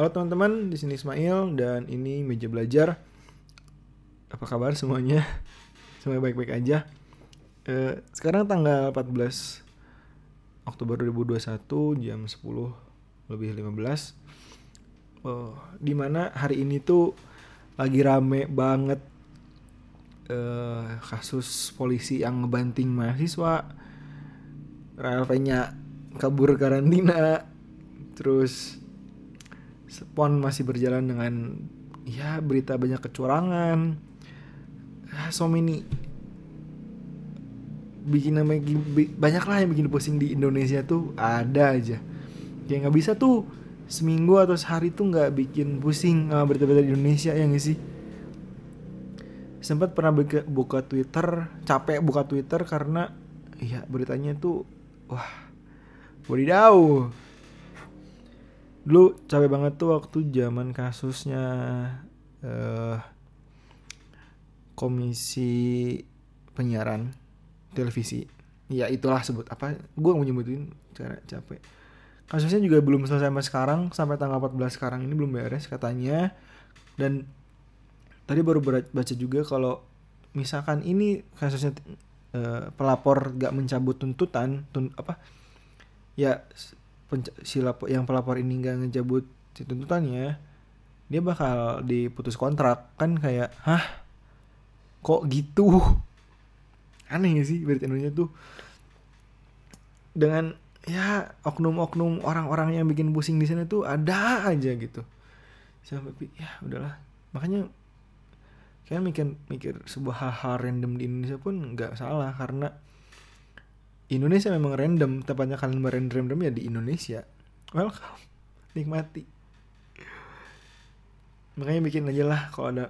Halo teman-teman, di sini Ismail dan ini meja belajar. Apa kabar semuanya? Semuanya baik-baik aja. Eh, sekarang tanggal 14 Oktober 2021 jam 10 lebih 15. Oh, di mana hari ini tuh lagi rame banget eh, kasus polisi yang ngebanting mahasiswa. RLV-nya kabur karantina. Terus Spon masih berjalan dengan ya berita banyak kecurangan. Ah, so many bikin namanya banyak lah yang bikin pusing di Indonesia tuh ada aja. Kayak nggak bisa tuh seminggu atau sehari tuh nggak bikin pusing uh, berita-berita di Indonesia ya nggak sih? Sempat pernah buka, buka Twitter, capek buka Twitter karena ya beritanya tuh wah wadidaw dulu capek banget tuh waktu zaman kasusnya uh, komisi penyiaran televisi. Ya itulah sebut apa gue mau nyebutin cara capek. Kasusnya juga belum selesai sampai sekarang sampai tanggal 14 sekarang ini belum beres katanya. Dan tadi baru baca juga kalau misalkan ini kasusnya uh, pelapor gak mencabut tuntutan tun, apa ya sila yang pelapor ini nggak ngejabut tuntutannya dia bakal diputus kontrak. Kan kayak hah? Kok gitu? Aneh gak sih berita Indonesia tuh? Dengan ya oknum-oknum orang-orang yang bikin pusing di sana tuh ada aja gitu. Sampai ya udahlah. Makanya kayak mikir mikir sebuah hal-hal random di Indonesia pun nggak salah karena Indonesia memang random tepatnya kalian random random ya di Indonesia. Welcome. Nikmati. Makanya bikin aja lah kalau ada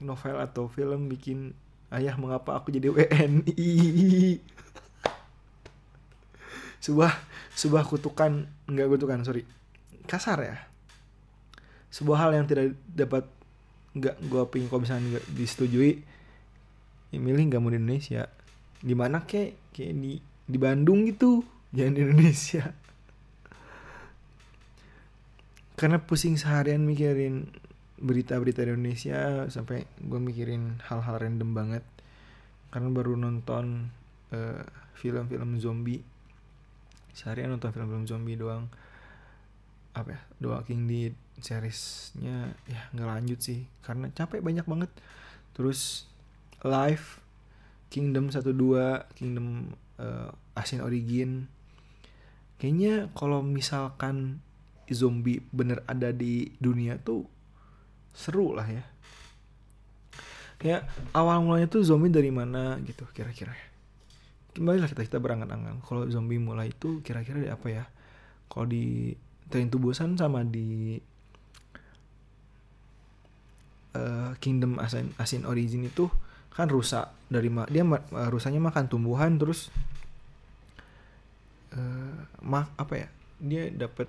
novel atau film bikin ayah mengapa aku jadi WNI sebuah sebuah kutukan nggak kutukan sorry. Kasar ya. Sebuah hal yang tidak dapat nggak gue pingin kalau misalnya nggak disetujui ya milih nggak mau di Indonesia di mana kek kayak di di Bandung gitu. Jangan di Indonesia. Karena pusing seharian mikirin berita-berita di Indonesia sampai gue mikirin hal-hal random banget. Karena baru nonton eh, film-film zombie. Seharian nonton film-film zombie doang. Apa ya? The Walking Dead seriesnya ya nggak lanjut sih. Karena capek banyak banget. Terus live Kingdom 1 2, Kingdom uh, Asin Origin. Kayaknya kalau misalkan zombie bener ada di dunia tuh seru lah ya. Kayak awal mulanya tuh zombie dari mana gitu kira-kira. Kembali lah kita kita berangan-angan. Kalau zombie mulai itu kira-kira di apa ya? Kalau di Train to Busan sama di uh, Kingdom Asin, Asin Origin itu kan rusak dari dia uh, rusaknya makan tumbuhan terus uh, mak apa ya dia dapat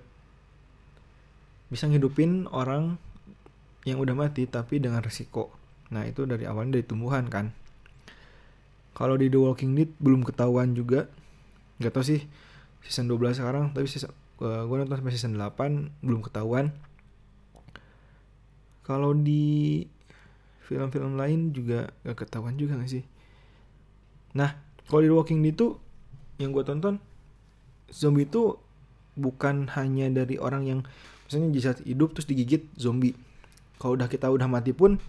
bisa ngidupin orang yang udah mati tapi dengan resiko. Nah itu dari awalnya dari tumbuhan kan. Kalau di The Walking Dead belum ketahuan juga nggak tahu sih season 12 sekarang tapi season, uh, gue nonton sampai season 8 belum ketahuan. Kalau di film-film lain juga gak ketahuan juga gak sih? Nah kalau di Walking Dead tuh yang gue tonton zombie itu bukan hanya dari orang yang misalnya jasad hidup terus digigit zombie. Kalau udah kita udah mati pun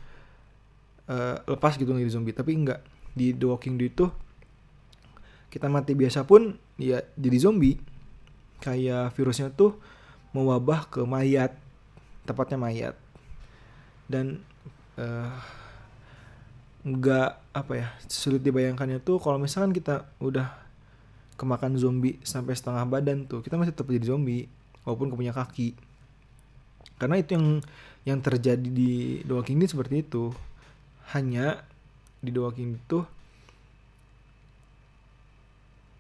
uh, lepas gitu jadi zombie. Tapi enggak di The Walking Dead tuh kita mati biasa pun ya jadi zombie. Kayak virusnya tuh mewabah ke mayat. Tepatnya mayat. Dan uh, nggak apa ya sulit dibayangkannya tuh kalau misalkan kita udah kemakan zombie sampai setengah badan tuh kita masih tetap jadi zombie walaupun punya kaki. Karena itu yang yang terjadi di The Walking seperti itu. Hanya di Walking Dead tuh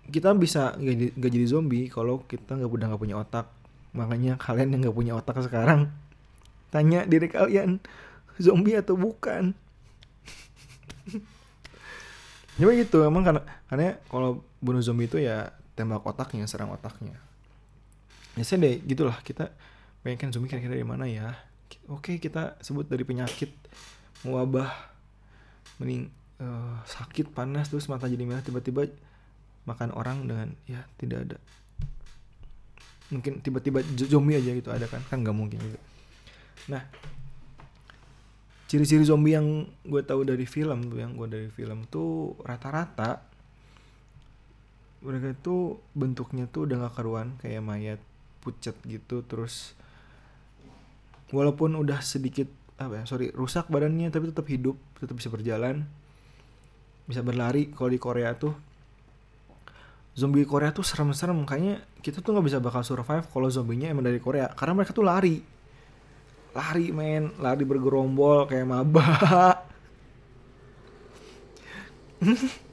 kita bisa gak, jadi zombie kalau kita nggak udah nggak punya otak. Makanya kalian yang nggak punya otak sekarang tanya diri kalian zombie atau bukan? Ya gitu emang karena karena kalau bunuh zombie itu ya tembak otaknya serang otaknya. Ya saya deh gitulah kita pengen kan zombie kira-kira dari mana ya? Oke kita sebut dari penyakit wabah mending uh, sakit panas terus mata jadi merah tiba-tiba makan orang dengan ya tidak ada. Mungkin tiba-tiba zombie aja gitu ada kan? Kan nggak mungkin juga. Nah ciri-ciri zombie yang gue tahu dari film tuh yang gue dari film tuh rata-rata mereka tuh bentuknya tuh udah gak karuan kayak mayat pucat gitu terus walaupun udah sedikit apa ya sorry rusak badannya tapi tetap hidup tetap bisa berjalan bisa berlari. Kalau di Korea tuh zombie Korea tuh serem-serem. Kayaknya kita tuh nggak bisa bakal survive kalau zombinya emang dari Korea karena mereka tuh lari lari men. Lari bergerombol kayak maba.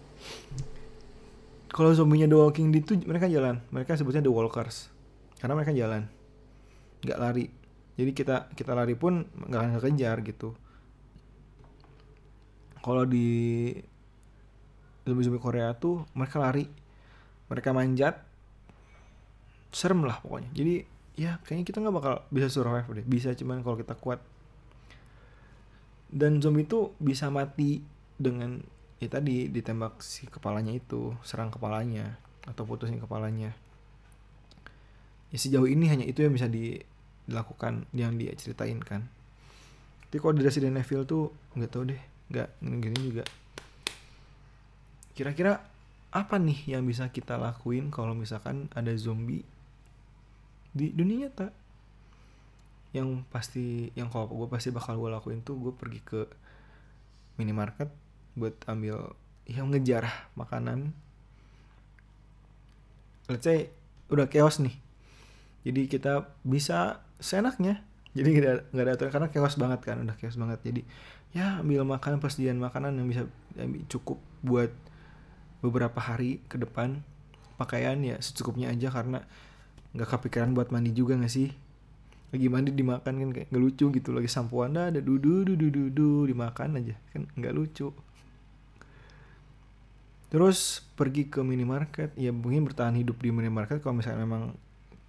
Kalau zombinya The Walking Dead tuh mereka jalan. Mereka sebutnya The Walkers. Karena mereka jalan. Nggak lari. Jadi kita kita lari pun nggak akan kekejar gitu. Kalau di zombie-zombie Korea tuh mereka lari. Mereka manjat. Serem lah pokoknya. Jadi ya kayaknya kita nggak bakal bisa survive deh. Bisa cuman kalau kita kuat. Dan zombie itu bisa mati dengan ya tadi ditembak si kepalanya itu serang kepalanya atau putusin kepalanya. Ya sejauh ini hanya itu yang bisa dilakukan yang dia ceritain kan. Tapi kalau di Resident Evil tuh nggak tahu deh. Nggak gini juga. Kira-kira apa nih yang bisa kita lakuin kalau misalkan ada zombie di dunia nyata. Yang pasti yang kalau gue pasti bakal gue lakuin tuh gue pergi ke minimarket buat ambil yang ngejar makanan. Let's say udah chaos nih. Jadi kita bisa seenaknya. Jadi nggak ada aturan karena chaos banget kan udah chaos banget. Jadi ya ambil makanan persediaan makanan yang bisa cukup buat beberapa hari ke depan. Pakaian ya secukupnya aja karena nggak kepikiran buat mandi juga gak sih? Lagi mandi dimakan kan kayak nggak lucu gitu lagi sampoan ada dudu dudu dudu dimakan aja kan nggak lucu. Terus pergi ke minimarket ya mungkin bertahan hidup di minimarket kalau misalnya memang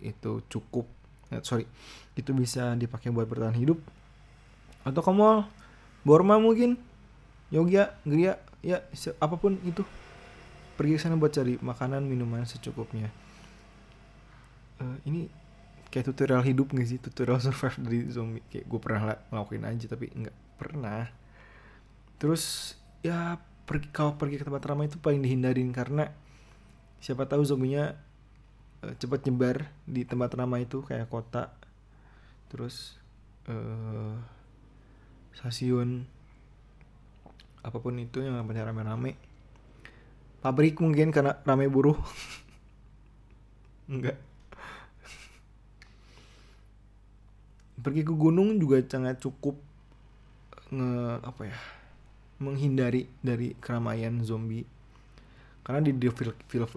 itu cukup eh, sorry itu bisa dipakai buat bertahan hidup. Atau ke mall Borma mungkin Yogya Gria ya apa pun itu. Pergi ke sana buat cari makanan minuman secukupnya uh, ini kayak tutorial hidup gak sih? Tutorial survive dari zombie. Kayak gue pernah ngelakuin aja tapi nggak pernah. Terus ya pergi kalau pergi ke tempat ramai itu paling dihindarin karena siapa tahu zombinya uh, cepat nyebar di tempat ramai itu kayak kota. Terus uh, stasiun apa pun itu yang namanya rame-rame. Pabrik mungkin karena rame buruh. Enggak pergi ke gunung juga sangat cukup nge apa ya menghindari dari keramaian zombie. Karena di, di film, film,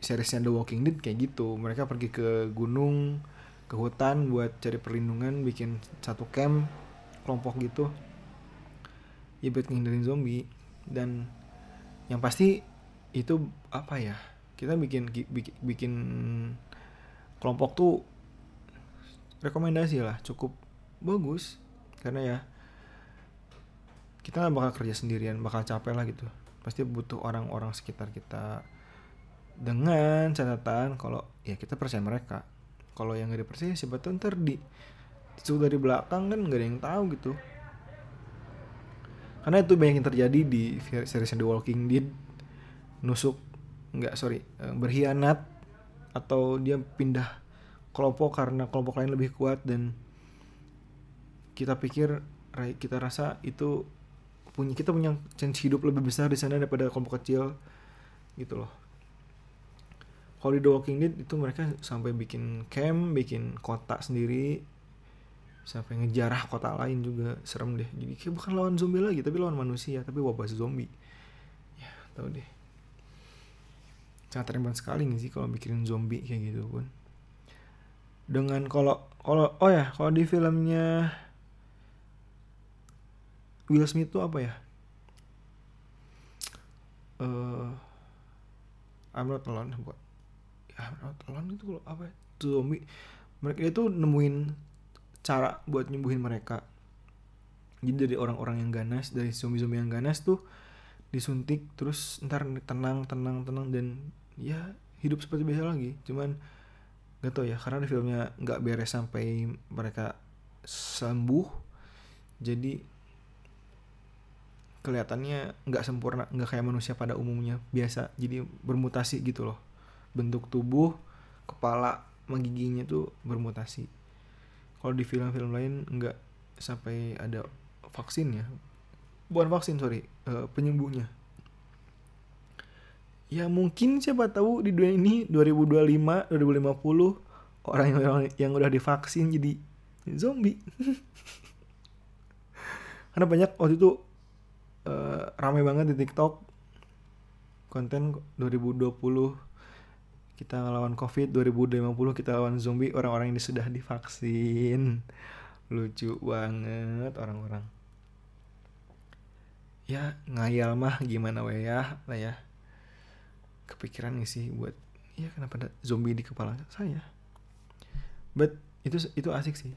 seriesnya The Walking Dead kayak gitu. Mereka pergi ke gunung ke hutan buat cari perlindungan bikin satu camp kelompok gitu. Ya buat menghindarin zombie. Dan yang pasti itu apa ya kita bikin bikin, bikin kelompok tuh rekomendasi lah cukup bagus. Karena ya kita nggak bakal kerja sendirian bakal capek lah gitu. Pasti butuh orang-orang sekitar kita. Dengan catatan kalau ya kita percaya mereka. Kalau yang nggak dipercaya siapa tuh ntar di itu dari belakang kan nggak ada yang tahu gitu. Karena itu banyak yang terjadi di series The Walking Dead. Nusuk nggak sorry eh, berkhianat atau dia pindah kelompok karena kelompok lain lebih kuat dan kita pikir kita rasa itu punya kita punya chance hidup lebih besar di sana daripada kelompok kecil gitu loh. Kalau di The Walking Dead itu mereka sampai bikin camp, bikin kota sendiri, sampai ngejarah kota lain juga serem deh. Jadi kayak bukan lawan zombie lagi, tapi lawan manusia, tapi wabah zombie. Ya, tahu deh. Sangat rentan sekali nih sih kalau mikirin zombie kayak gitu pun dengan kalau kalau oh ya kalau di filmnya Will Smith itu apa ya? Uh, I'm not alone buat. Ya, I'm not alone itu apa ya? zombie. Mereka itu nemuin cara buat nyembuhin mereka. Jadi dari orang-orang yang ganas dari zombie-zombie yang ganas tuh disuntik terus ntar tenang tenang tenang dan ya hidup seperti biasa lagi. Cuman gak tau ya karena di filmnya nggak beres sampai mereka sembuh. Jadi kelihatannya nggak sempurna nggak kayak manusia pada umumnya biasa. Jadi bermutasi gitu loh. Bentuk tubuh kepala giginya tuh bermutasi. Kalau di film-film lain nggak sampai ada vaksin ya. Bukan vaksin sorry uh, penyembuhnya ya mungkin siapa tahu di dunia ini 2025 2050 orang yang yang udah divaksin jadi zombie. Karena banyak waktu itu uh, ramai banget di TikTok. Konten 2020 kita ngelawan covid 2050 kita lawan zombie orang-orang ini sudah divaksin. Lucu banget orang-orang. Ya ngayal mah gimana we ya lah ya kepikiran nih sih buat ya kenapa ada zombie di kepala saya? But itu itu asik sih.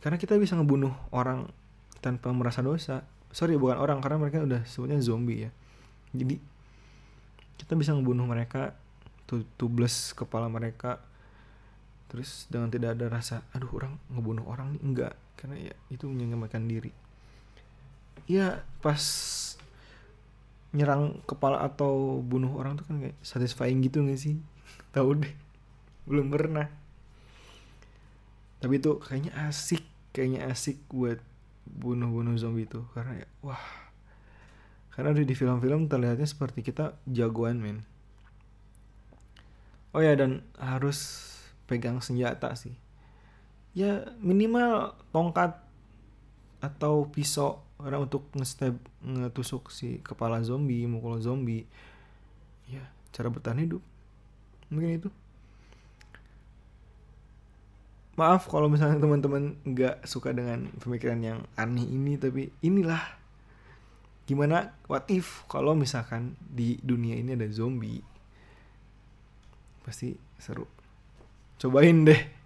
Karena kita bisa ngebunuh orang tanpa merasa dosa. Sorry bukan orang karena mereka udah sebutnya zombie ya. Jadi kita bisa ngebunuh mereka tuh tubles kepala mereka terus dengan tidak ada rasa aduh orang ngebunuh orang nih. Enggak karena ya itu menyelamatkan diri. Ya pas nyerang kepala atau bunuh orang tuh kan kayak satisfying gitu gak sih? Tahu deh. Belum pernah. Tapi itu kayaknya asik kayaknya asik buat bunuh-bunuh zombie itu. Karena ya wah. Karena di film-film terlihatnya seperti kita jagoan men. Oh ya dan harus pegang senjata sih. Ya minimal tongkat atau pisau karena untuk nge ngetusuk si kepala zombie mukul zombie. Ya cara bertahan hidup. Mungkin itu. Maaf kalau misalnya teman-teman nggak suka dengan pemikiran yang aneh ini tapi inilah. Gimana what if kalau misalkan di dunia ini ada zombie? Pasti seru. Cobain deh